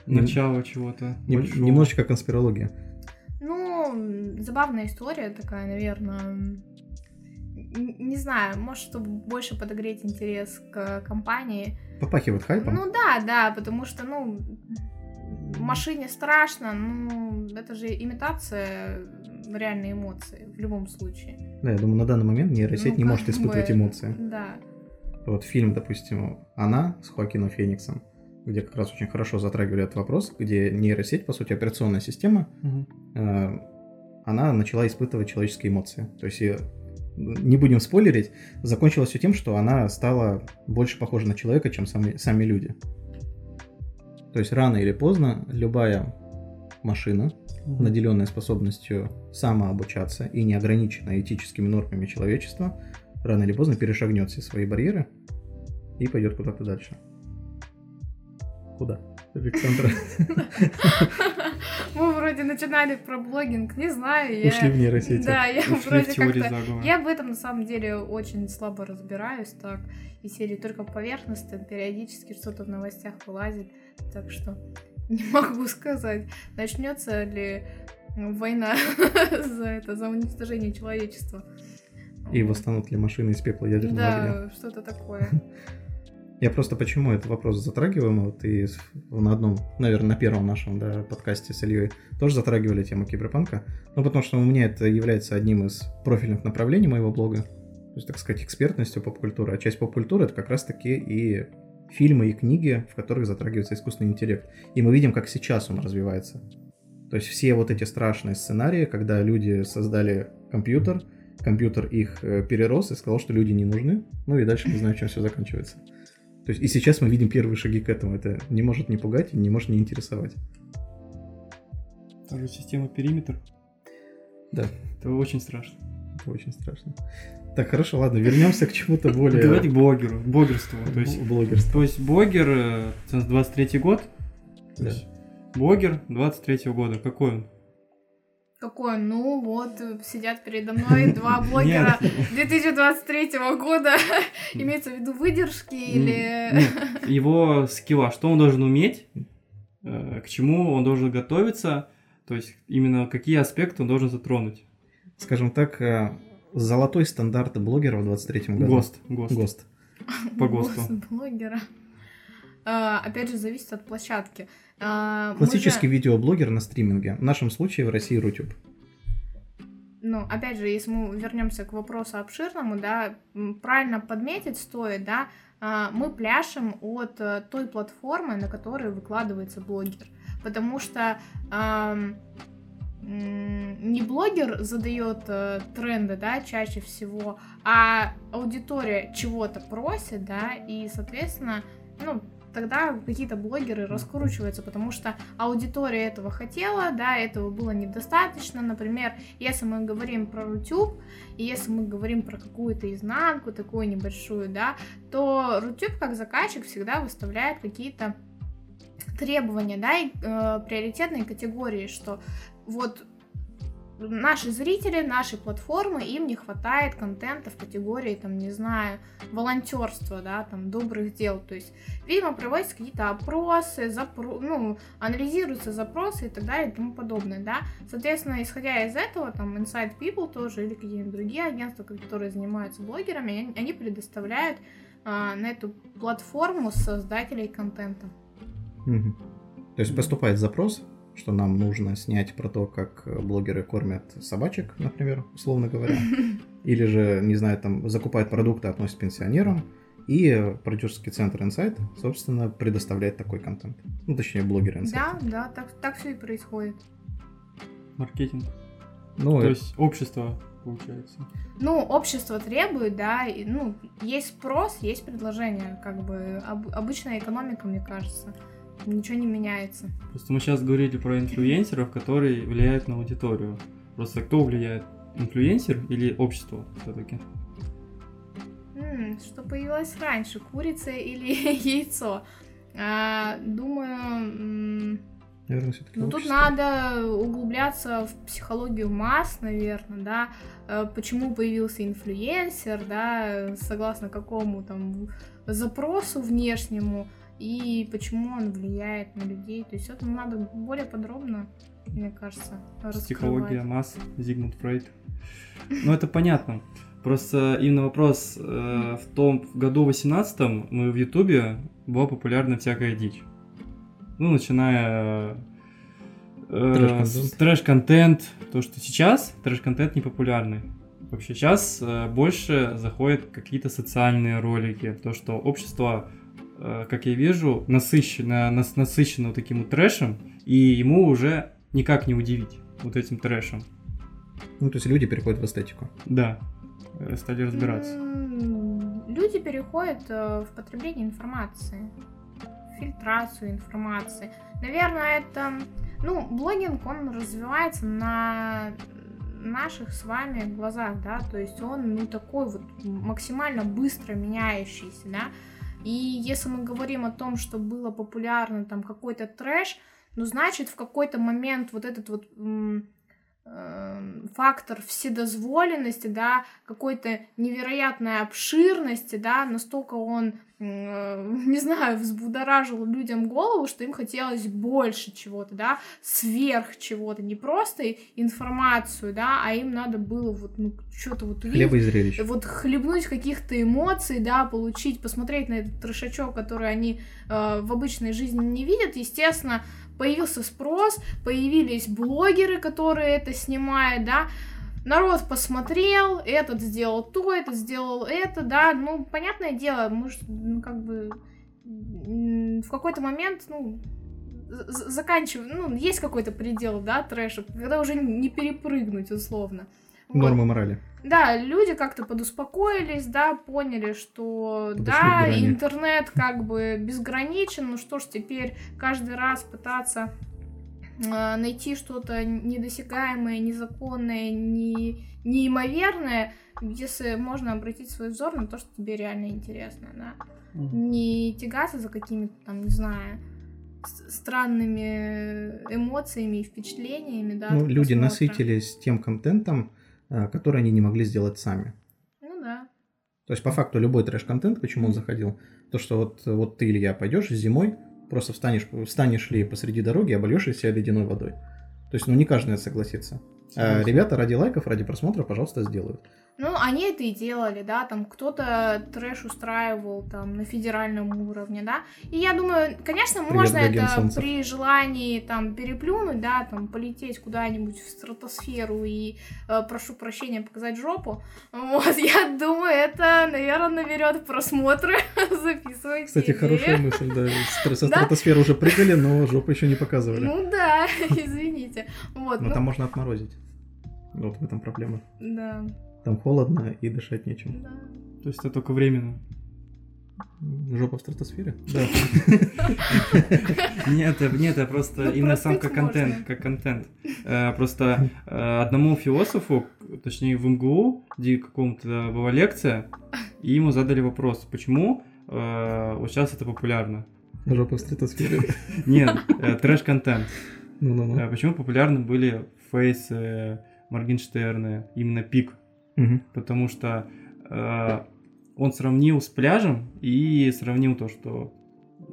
Нем- Начало чего-то. Немножечко конспирология. Ну, забавная история такая, наверное. Не знаю, может, чтобы больше подогреть интерес к компании. Попахивает хайпом. Ну да, да, потому что, ну, машине страшно, ну, это же имитация реальной эмоции в любом случае. Да, я думаю, на данный момент нейросеть Ну, не может испытывать бы, эмоции. Да. Вот фильм, допустим, «Она» с Хоакином Фениксом, где как раз очень хорошо затрагивали этот вопрос, где нейросеть, по сути, операционная система, Мгм. э, она начала испытывать человеческие эмоции. То есть, не будем спойлерить, закончилось все тем, что она стала больше похожа на человека, чем сами, сами люди. То есть, рано или поздно любая машина, наделенная способностью самообучаться и не ограниченная этическими нормами человечества, рано или поздно перешагнет все свои барьеры и пойдет куда-то дальше. Куда? Александра. Мы вроде начинали про блогинг, не знаю. я- Ушли в нейросети. Да, я Ушли вроде как-то... Я в этом на самом деле очень слабо разбираюсь, так, и серии только поверхностно, периодически что-то в новостях вылазит, так что не могу сказать, начнется ли война за это, за уничтожение человечества. И восстанут ли машины из пепла ядерного огня? Да, что-то такое. Я просто почему этот вопрос затрагиваю, вот и на одном, наверное, на первом нашем да, подкасте с Ильей тоже затрагивали тему киберпанка, ну потому что у меня это является одним из профильных направлений моего блога, то есть, так сказать, экспертностью поп-культуры, а часть поп-культуры это как раз-таки и фильмы и книги, в которых затрагивается искусственный интеллект. И мы видим, как сейчас он развивается. То есть все вот эти страшные сценарии, когда люди создали компьютер, компьютер их э, перерос и сказал, что люди не нужны, ну и дальше мы знаем, чем все заканчивается. То есть и сейчас мы видим первые шаги к этому. Это не может не пугать и не может не интересовать. Тоже система периметр. Да. Это очень страшно. Это очень страшно. Так, хорошо, ладно, вернемся к чему-то более... Давайте к блогеру, к блогерству. То есть, б- блогерству. то есть блогер, э, это 23 год, то Да. есть блогер 23 года, какой он? Какое? Ну вот, сидят передо мной два блогера 2023 года. Имеется в виду выдержки или... Нет, его скилла, что он должен уметь, э, к чему он должен готовиться, то есть именно какие аспекты он должен затронуть. Скажем так, э, золотой стандарт блогера в 23-м году. ГОСТ. ГОСТ. ГОСТ. По ГОСТу. Гост блогера. А, Опять же, зависит от площадки. А, Классический же- видеоблогер на стриминге. В нашем случае в России Рутюб. Ну, опять же, если мы вернемся к вопросу обширному, да, правильно подметить стоит, да, а, мы пляшем от э, той платформы, на которой выкладывается блогер. Потому что не блогер задает э, тренды, да, чаще всего, а аудитория чего-то просит, да, и, соответственно, ну, тогда какие-то блогеры раскручиваются, потому что аудитория этого хотела, да, этого было недостаточно. Например, если мы говорим про YouTube, и если мы говорим про какую-то изнанку, такую небольшую, да, то Рутюб как заказчик всегда выставляет какие-то требования, да, и э, приоритетные категории, что вот наши зрители, нашей платформы, им не хватает контента в категории, там, не знаю, волонтерства, да, там, добрых дел. То есть, видимо, проводятся какие-то опросы, запро... ну, анализируются запросы и так далее и тому подобное, да. Соответственно, исходя из этого, там, Inside People тоже или какие-нибудь другие агентства, которые занимаются блогерами, они, предоставляют а, на эту платформу создателей контента. Мгм. То есть поступает запрос, что нам нужно снять про то, как э, блогеры кормят собачек, например, условно говоря. Или же, не знаю, там закупают продукты, относят пенсионерам. И э, продюсерский центр Insight, собственно, предоставляет такой контент. Ну, точнее, блогеры Insight. Да, да, так, так все и происходит. Маркетинг. Ну, То э, есть общество, получается. Ну, общество требует, да, и, ну, есть спрос, есть предложение, как бы об- обычная экономика, мне кажется, ничего не меняется. Просто мы сейчас говорили про инфлюенсеров, которые влияют на аудиторию. Просто кто влияет? Инфлюенсер или общество все-таки? Что появилось раньше, курица или яйцо? А, думаю, наверное, все-таки ну тут надо углубляться в психологию масс, наверное, да, Э, почему появился инфлюенсер, да, согласно какому там запросу внешнему, и почему он влияет на людей. То есть это надо более подробно, мне кажется, Психология раскрывать. масс, Зигмунд Фрейд. Ну, это понятно. Просто именно вопрос, э, в том в году 18 мы в Ютубе была популярна всякая дичь. Ну, начиная э, Трэш-контент. с трэш-контент, то, что сейчас трэш-контент не популярный. Вообще сейчас э, больше заходят какие-то социальные ролики, то, что общество, э, как я вижу, насыщено, нас, насыщено вот таким вот трэшем, и ему уже никак не удивить вот этим трэшем. Ну, то есть люди переходят в эстетику. Да, э, стали разбираться. Люди переходят э, в потребление информации, в фильтрацию информации. Наверное, это... Ну, блогинг, он развивается на наших с вами глазах, да, то есть он, ну, такой вот максимально быстро меняющийся, да, и если мы говорим о том, что было популярно там какой-то трэш, ну, значит, в какой-то момент вот этот вот эм, фактор вседозволенности, да, какой-то невероятной обширности, да, настолько он, не знаю, взбудоражил людям голову, что им хотелось больше чего-то, да, сверх чего-то, не просто информацию, да, а им надо было вот, ну, что-то вот увидеть, Хлеба и вот хлебнуть каких-то эмоций, да, получить, посмотреть на этот трешачок, который они э, в обычной жизни не видят, естественно, появился спрос, появились блогеры, которые это снимают, да, народ посмотрел, этот сделал то, этот сделал это, да, ну, понятное дело, может, ну, как бы в какой-то момент, ну, з- заканчивать, ну, есть какой-то предел, да, трэша, когда уже не перепрыгнуть, условно. Вот. Нормы морали. Да, люди как-то подуспокоились, да, поняли, что Подошли да, интернет как бы безграничен, ну что ж, теперь каждый раз пытаться найти что-то недосягаемое, незаконное, не, неимоверное, если можно обратить свой взор на то, что тебе реально интересно, да. Не тягаться за какими-то там, не знаю, странными эмоциями и впечатлениями, да. Ну, люди просмотра. насытились тем контентом, а, который они не могли сделать сами. Ну да. То есть, по факту, любой трэш-контент, почему он заходил, то, что вот, вот ты, Илья, пойдешь зимой, просто встанешь, встанешь ли посреди дороги, обольешь себя ледяной водой. То есть, ну, не каждый согласится. А ребята ради лайков, ради просмотра, пожалуйста, сделают. Ну, они это и делали, да, там кто-то трэш устраивал там на федеральном уровне, да. И я думаю, конечно, Привет, можно это Солнцев. при желании там переплюнуть, да, там полететь куда-нибудь в стратосферу и, э, прошу прощения, показать жопу. Вот, я думаю, это, наверное, наберет просмотры, записывайте. Кстати, идею. хорошая мысль, да. Со стратосферы уже прыгали, но жопу еще не показывали. Ну да, извините. Вот, Но ну, там можно отморозить. Вот в этом проблема. да, Там холодно и дышать нечем. да. То есть это только временно. Жопа в стратосфере? Да. Нет, это- нет, это просто Ну, именно сам как контент, как контент. Э, Просто э, одному философу, точнее в МГУ, где какому-то была лекция, и ему задали вопрос, почему э, вот сейчас это популярно. Жопа в стратосфере. Нет, трэш-контент. Почему популярны были фейсы, Моргенштерны, именно пик? Мгм. Потому что э, он сравнил с пляжем и сравнил то, что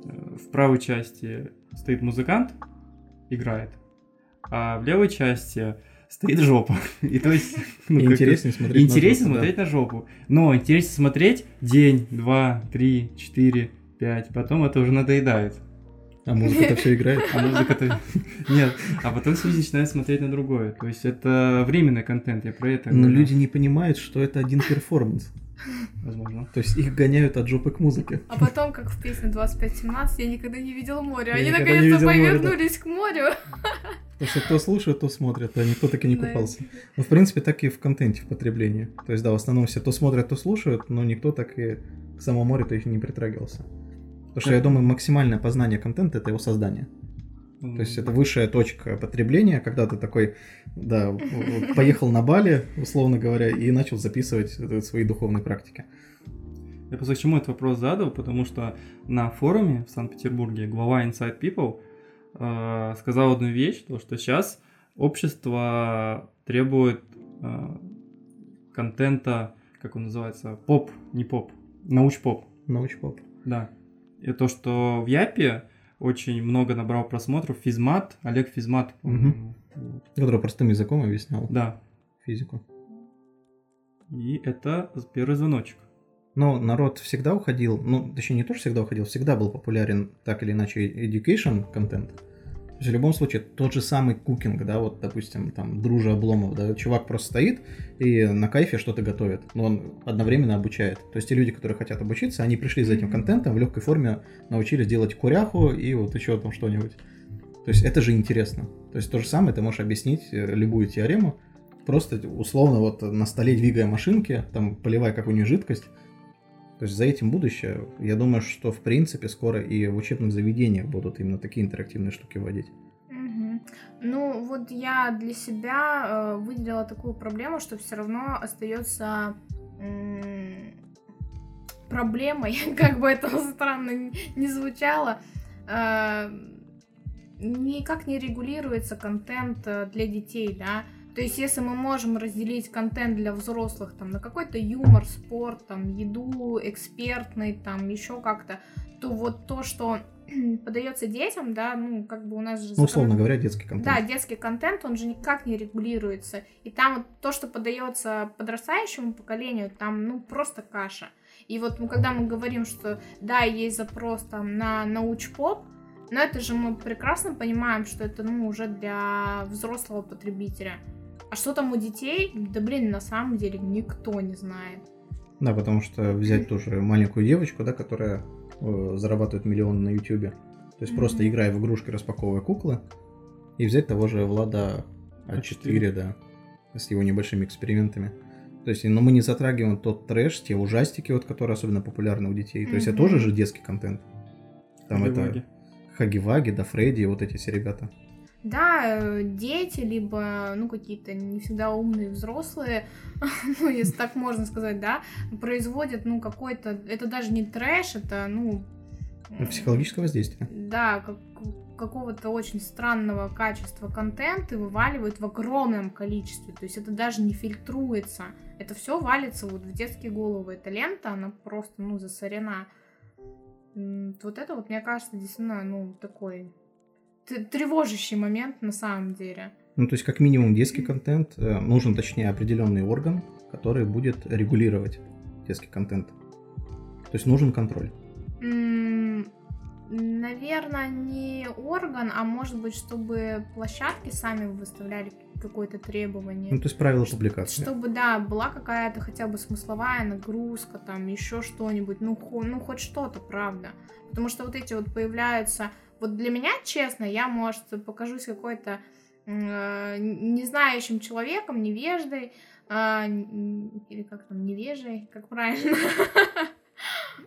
э, в правой части стоит музыкант, играет, а в левой части стоит жопа. И то есть... ну, Интереснее смотреть. на Интересно жопу, да. смотреть на жопу. Но интересно смотреть день, два, три, четыре, пять. Потом это уже надоедает. А музыка-то все играет. А музыка-то... Нет. А потом люди начинают смотреть на другое. То есть это временный контент, я про это Но говорю. люди не понимают, что это один перформанс. Возможно. То есть их гоняют от жопы к музыке. А потом, как в песне 2517, я никогда не видела море. Я Они не наконец-то море, да. повернулись к морю. Потому что кто слушает, то смотрит, а никто таки не Да. купался. Ну, в принципе, так и в контенте, в потреблении. То есть, да, в основном все то смотрят, то слушают, но никто так и к самому морю то их не притрагивался. Потому что я думаю, максимальное познание контента это его создание. То есть это высшая точка потребления, когда ты такой, да, поехал на Бали, условно говоря, и начал записывать свои духовные практики. Я просто к чему этот вопрос задал, потому что на форуме в Санкт-Петербурге глава Inside People э, сказал одну вещь, то что сейчас общество требует э, контента, как он называется, поп, не поп, науч-поп, Научпоп. да. И то, что в Япе очень много набрал просмотров Физмат, Олег Физмат. Вот. Который простым языком объяснял Да, физику. и это первый звоночек. Но народ всегда уходил, ну, точнее, не то, что всегда уходил, всегда был популярен так или иначе education контент. Есть в любом случае тот же самый кукинг, да, вот, допустим, там, Дружа Обломов, да, чувак просто стоит и на кайфе что-то готовит, но он одновременно обучает. То есть те люди, которые хотят обучиться, они пришли за этим контентом, в легкой форме научились делать куряху и вот еще там что-нибудь. То есть это же интересно. То есть то же самое ты можешь объяснить э, любую теорему, просто условно вот на столе двигая машинки, там поливая какую-нибудь жидкость, то есть за этим будущее. Я думаю, что в принципе скоро и в учебных заведениях будут именно такие интерактивные штуки вводить. Мгм. Ну, вот я для себя э, выделила такую проблему, что все равно остается м, проблемой, как бы это странно не звучало, э, никак не регулируется контент э, для детей, да. То есть, если мы можем разделить контент для взрослых там на какой-то юмор, спорт, там еду, экспертный, там еще как-то, то вот то, что подается детям, да, ну как бы у нас же Ну, условно закон- говоря, детский контент. да, детский контент, он же никак не регулируется. И там вот то, что подается подрастающему поколению, там, ну, просто каша. И вот ну, когда мы говорим, что да, есть запрос там на научпоп, но это же мы прекрасно понимаем, что это, ну, уже для взрослого потребителя. А что там у детей? Да, блин, на самом деле никто не знает. Да, потому что взять тоже маленькую девочку, да, которая э, зарабатывает миллионы на Ютубе. То есть Мгм. просто играя в игрушки, распаковывая куклы, и взять того же Влада А4, да, с его небольшими экспериментами. То есть, но мы не затрагиваем тот трэш, те ужастики, вот, которые особенно популярны у детей. То есть это тоже же детский контент. Там Хаги-ваги. это Хаги-Ваги, да, Фредди, вот эти все ребята. Да, э, дети, либо, ну, какие-то не всегда умные взрослые, ну, если так можно сказать, да, производят, ну, какой-то, это даже не трэш, это, ну... Ну, Психологическое воздействие. Да, как, какого-то очень странного качества контент и вываливают в огромном количестве. То есть это даже не фильтруется. Это все валится вот в детские головы. Эта лента, она просто, ну, засорена. Вот это вот, мне кажется, действительно, ну, такой тревожащий момент на самом деле. Ну, то есть, как минимум, детский контент, э, нужен, точнее, определенный орган, который будет регулировать детский контент. То есть, нужен контроль. Наверное, не орган, а может быть, чтобы площадки сами выставляли какое-то требование. Ну, то есть правила публикации. Чтобы, да, была какая-то хотя бы смысловая нагрузка, там, еще что-нибудь, ну, хо, ну, хоть что-то, правда. Потому что вот эти вот появляются... Вот для меня, честно, я, может, покажусь какой-то э, незнающим человеком, невеждой, э, или как там, невежей, как правильно?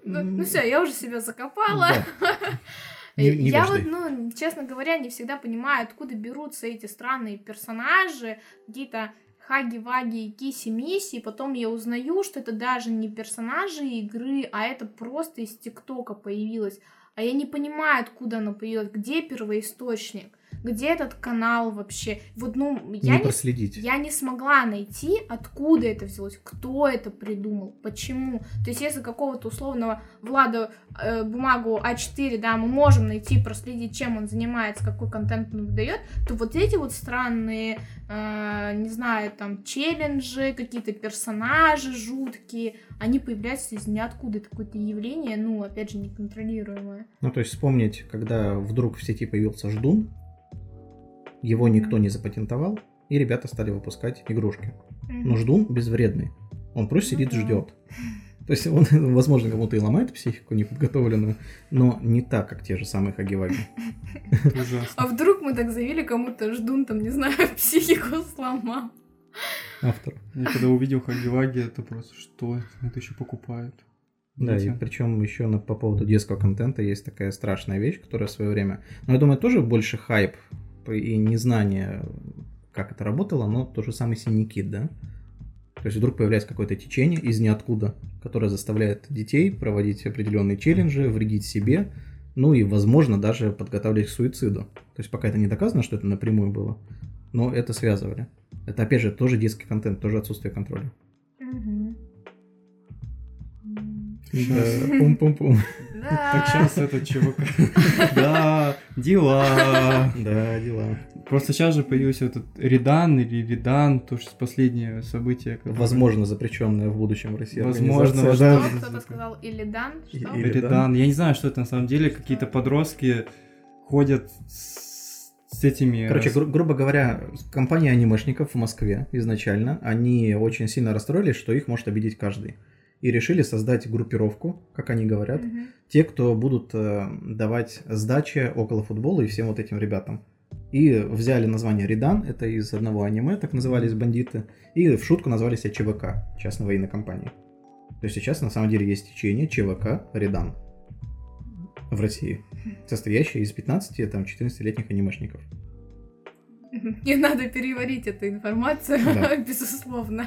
Ну, ну все, я уже себя закопала. Не, не я вот, ну, честно говоря, не всегда понимаю, откуда берутся эти странные персонажи, какие-то хаги-ваги и киси-миси, потом я узнаю, что это даже не персонажи игры, а это просто из ТикТока появилось. А я не понимаю, откуда оно появилось, где первоисточник где этот канал вообще. Вот, ну, я не, проследить. я не смогла найти, откуда это взялось, кто это придумал, почему. То есть, если какого-то условного Влада э, бумагу А4, да, мы можем найти, проследить, чем он занимается, какой контент он выдает, то вот эти вот странные, э, не знаю, там, челленджи, какие-то персонажи жуткие, они появляются из ниоткуда. Это какое-то явление, ну, опять же, неконтролируемое. Ну, то есть вспомнить, когда вдруг в сети появился ждун, его никто не запатентовал, и ребята стали выпускать игрушки. Но ждун безвредный. Он просто сидит, ну ждет. То есть он, возможно, кому-то и ломает психику неподготовленную, но не так, как те же самые Хагиваги. А вдруг мы так заявили, кому-то ждун там, не знаю, психику сломал. Автор. Я когда увидел Хагиваги, это просто что? Это еще покупают. Да, и причем еще на, по поводу детского контента есть такая страшная вещь, которая в свое время, ну, я думаю, тоже больше хайп и незнание, как это работало, но то же самое синякит, да? То есть вдруг появляется какое-то течение из ниоткуда, которое заставляет детей проводить определенные челленджи, вредить себе, ну и, возможно, даже подготавливать к суициду. То есть пока это не доказано, что это напрямую было, но это связывали. Это, опять же, тоже детский контент, тоже отсутствие контроля. Пум-пум-пум. Так сейчас это ЧВК. Да, дела. Да, дела. Просто сейчас же появился этот Редан или Редан, то что последнее событие. Возможно, запрещенное в будущем в России. Возможно. Что кто-то сказал Илидан? Редан. Я не знаю, что это на самом деле. Какие-то подростки ходят с этими... Короче, гру- грубо говоря, компания анимешников в Москве изначально, они очень сильно расстроились, что их может обидеть каждый и решили создать группировку, как они говорят, угу. те, кто будут э, давать сдачи около футбола и всем вот этим ребятам. И взяли название Редан, это из одного аниме, так назывались бандиты, и в шутку назвали себя ЧВК, частной военной компании. То есть сейчас на самом деле есть течение ЧВК Редан в России, состоящее из 15 там 14-летних анимешников. Не надо переварить эту информацию, да. безусловно.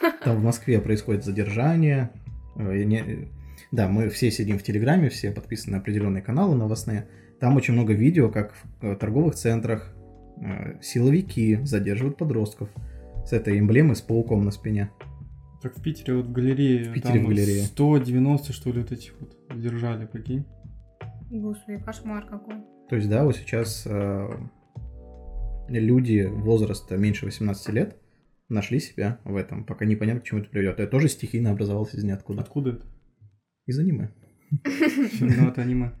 Там в Москве происходит задержание. Э, да, мы все сидим в Телеграме, все подписаны на определенные каналы новостные. Там очень много видео, как в э, торговых центрах э, силовики задерживают подростков с этой эмблемой с пауком на спине. Так в Питере вот в галерее, в Питере там в галерее. 190 что ли вот этих вот задержали, прикинь. Господи, кошмар какой. То есть, да, вот сейчас люди возраста меньше 18 лет нашли себя в этом, пока непонятно, к чему это приведет. Это тоже стихийно образовалось из ниоткуда. Откуда это? Из аниме. Виновато аниме,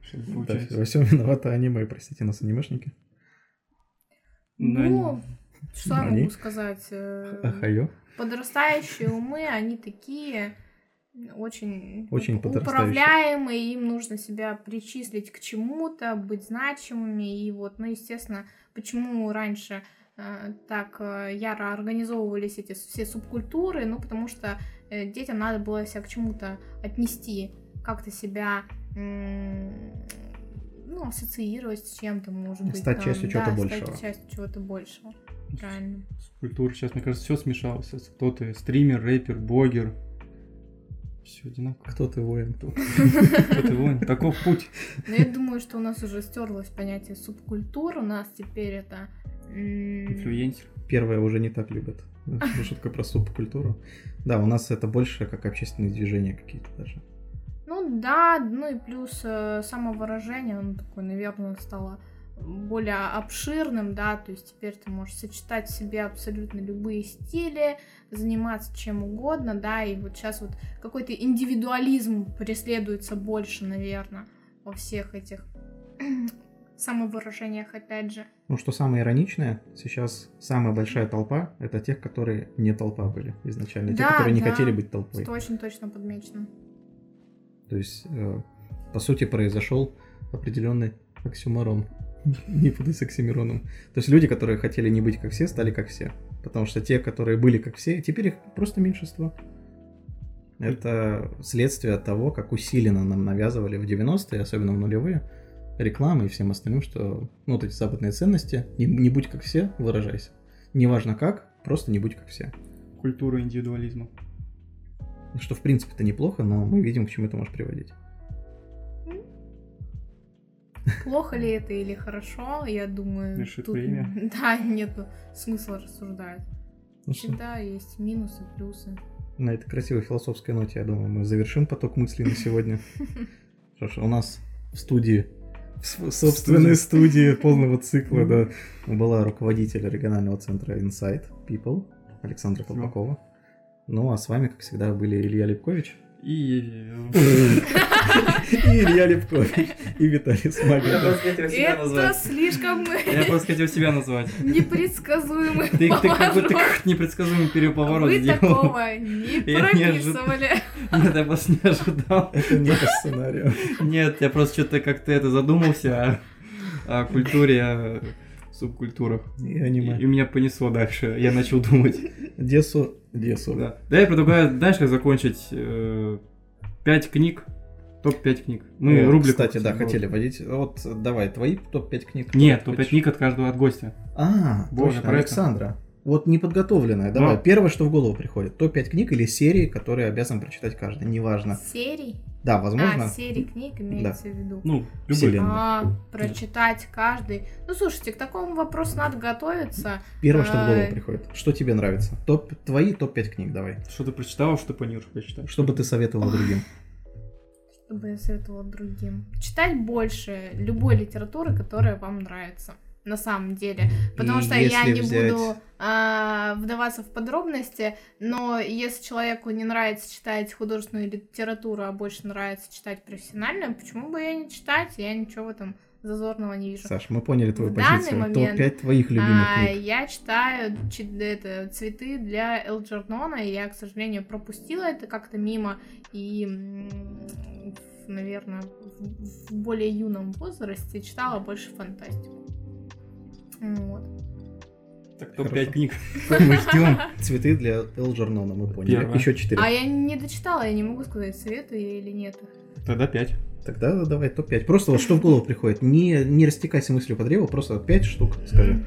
Да, во всем виновато аниме, простите нас, анимешники. Ну, что я могу сказать? Э. Подрастающие умы, они такие очень, очень управляемые, им нужно себя причислить к чему-то, быть значимыми, и вот, ну, естественно, почему раньше э, так э, яро организовывались эти все субкультуры, ну, потому что э, детям надо было себя к чему-то отнести, как-то себя ну, ассоциировать с чем-то, может быть. Стать там, частью да, чего-то большего. Стать частью чего-то большего. Правильно. Культура сейчас, мне кажется, все смешалось. Кто ты? Стример, рэпер, блогер. Все одинаково. Кто ты воин? Кто ты воин? Таков путь. Но я думаю, что у нас уже стерлось понятие субкультур. У нас теперь это... Инфлюенсер. Первое уже не так любят. Шутка про субкультуру. Да, у нас это больше как общественные движения какие-то даже. Ну да, ну и плюс э, самовыражение, оно такое, наверное, стало более обширным, да, то есть теперь ты можешь сочетать в себе абсолютно любые стили, заниматься чем угодно, да, и вот сейчас вот какой-то индивидуализм преследуется больше, наверное, во всех этих самовыражениях, опять же. Ну, что самое ироничное, сейчас самая большая толпа — это тех, которые не толпа были изначально. Те, Да, которые не да. хотели быть толпой. Это очень точно подмечено. То есть, э, по сути, произошел определенный оксюморон. Не путай с оксимироном. То есть люди, которые хотели не быть как все, стали как все. Потому что те, которые были как все, теперь их просто меньшинство. Это следствие того, как усиленно нам навязывали в 90-е, особенно в нулевые, рекламы и всем остальным, что ну, вот эти западные ценности, не, не будь как все, выражайся. Неважно как, просто не будь как все. Культура индивидуализма. Что в принципе это неплохо, но мы видим, к чему это может приводить. Плохо ли это или хорошо, я думаю, Решит время. Да, нет смысла рассуждать. Ну что, Всегда есть минусы, плюсы. На этой красивой философской ноте, я думаю, мы завершим поток мыслей на сегодня. Ж, у нас в студии, в собственной студии полного цикла, да, была руководитель регионального центра Insight People Александра. Колпакова. Ну, а с вами, как всегда, были Илья Лепкович. И... И Илья Лепкович. И Виталий Я Смагин. просто хотел себя Это назвать. слишком Я просто хотел себя назвать. непредсказуемый Ты, ты как поворот. непредсказуемый переповорот Вы такого не Я прописывали. Нет, я просто не ожидал. Это не по сценарию. Нет, я просто что-то как-то это задумался о, о культуре, субкультурах. И И, аниме. и меня понесло дальше. Я начал думать. Десу. Десу. Да. Да, я предлагаю, как закончить? э, Пять книг. Топ-5 книг. Мы О, рубрику Кстати, да, хотели вот. вводить. Вот давай, твои топ-5 книг. Нет, Кто топ-5 хочешь? книг от каждого от гостя. А, Боже, точно. Александра. Вот неподготовленная. Давай, Да. первое, что в голову приходит. Топ-5 книг или серии, которые обязан прочитать каждый. Неважно. Серий? Да, возможно. А, серии книг имеется в виду. Ну. Вселенная. А, прочитать каждый. Ну, слушайте, к такому вопросу надо готовиться. Первое, что в голову А, приходит. Что тебе нравится? Топ, твои топ-5 книг давай. Что ты прочитал, что планируешь почитать? Что бы ты советовала другим? Чтобы я советовала другим. Читать больше любой литературы, которая вам нравится. На самом деле. Потому что я не взять- буду а, вдаваться в подробности, но если человеку не нравится читать художественную литературу, а больше нравится читать профессиональную, почему бы я не читать? Я ничего в этом зазорного не вижу. Саш, мы поняли твою В данный позицию. момент, Топ-5 твоих любимых А, книг. я читаю чи- это, цветы для Элджернона, и я, к сожалению, пропустила это как-то мимо, и, наверное, в более юном возрасте читала больше фантастику. Вот. Так, топ-5 Хорошо. книг. Мы ждем цветы для Элджернона, мы поняли. Первое. Еще 4. А я не дочитала, я не могу сказать, советую я или нет. Тогда 5. Тогда давай топ-5. Просто вот что в голову приходит. Не, не растекайся мыслью по древу, просто 5 штук скажи.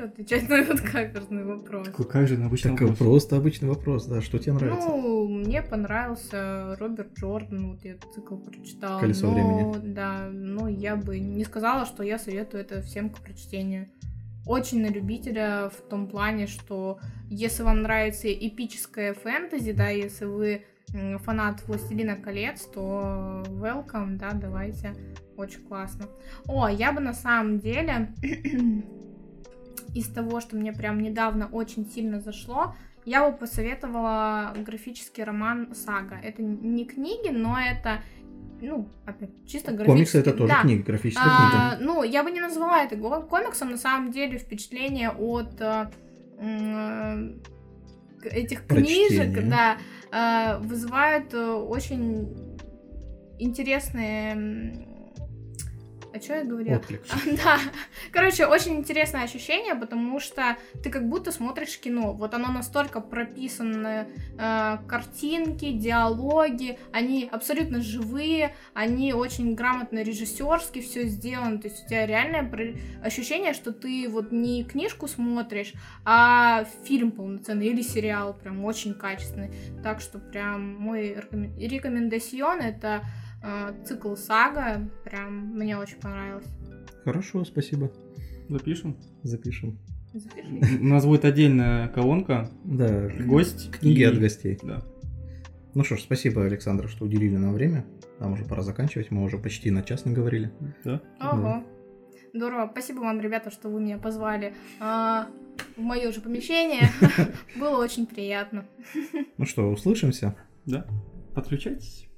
Хочу отвечать на этот каверзный вопрос. Какой же обычный Так вопрос. просто обычный вопрос, да. Что тебе нравится? Ну, мне понравился Роберт Джордан, вот я цикл прочитала. «Колесо но, времени». Да, но я бы не сказала, что я советую это всем к прочтению. Очень на любителя в том плане, что если вам нравится эпическое фэнтези, да, если вы фанат «Властелина колец», то welcome, да, давайте, очень классно. О, я бы на самом деле из того, что мне прям недавно очень сильно зашло, я бы посоветовала графический роман «Сага». Это не книги, но это, ну, опять, чисто графический. Комиксы это тоже да. книга, графическая А, книга. ну, я бы не назвала это комиксом, на самом деле впечатление от э, этих Прочтения. книжек, да, э, вызывают э, очень интересные А что я говорила? Отклик. Да. Короче, очень интересное ощущение, потому что ты как будто смотришь кино. Вот оно настолько прописано, э, картинки, диалоги, они абсолютно живые, они очень грамотно режиссерски все сделано. То есть у тебя реальное ощущение, что ты вот не книжку смотришь, а фильм полноценный или сериал прям очень качественный. Так что прям мой рекомен- рекомендацион это цикл сага. Прям мне очень понравилось. Хорошо, спасибо. Запишем. Запишем. Запиши. У нас будет отдельная колонка. Да, Гость. книги и- от гостей. Да. Ну что ж, спасибо, Александр, что уделили нам время. Нам уже пора заканчивать, мы уже почти на час наговорили. Да. Ого. Здорово. Спасибо вам, ребята, что вы меня позвали а, в мое же помещение. Было очень приятно. Ну что, услышимся. Да. Подключайтесь.